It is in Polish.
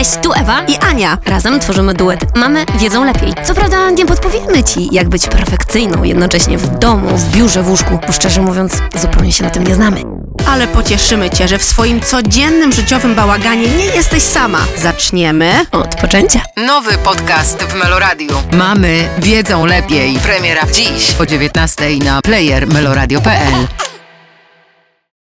Cześć, tu Ewa i Ania. Razem tworzymy duet Mamy wiedzą lepiej. Co prawda nie podpowiemy Ci, jak być perfekcyjną jednocześnie w domu, w biurze, w łóżku, bo szczerze mówiąc zupełnie się na tym nie znamy. Ale pocieszymy Cię, że w swoim codziennym życiowym bałaganie nie jesteś sama. Zaczniemy. Od poczęcia. Nowy podcast w Meloradiu. Mamy wiedzą lepiej. Premiera dziś o 19 na player meloradio.pl.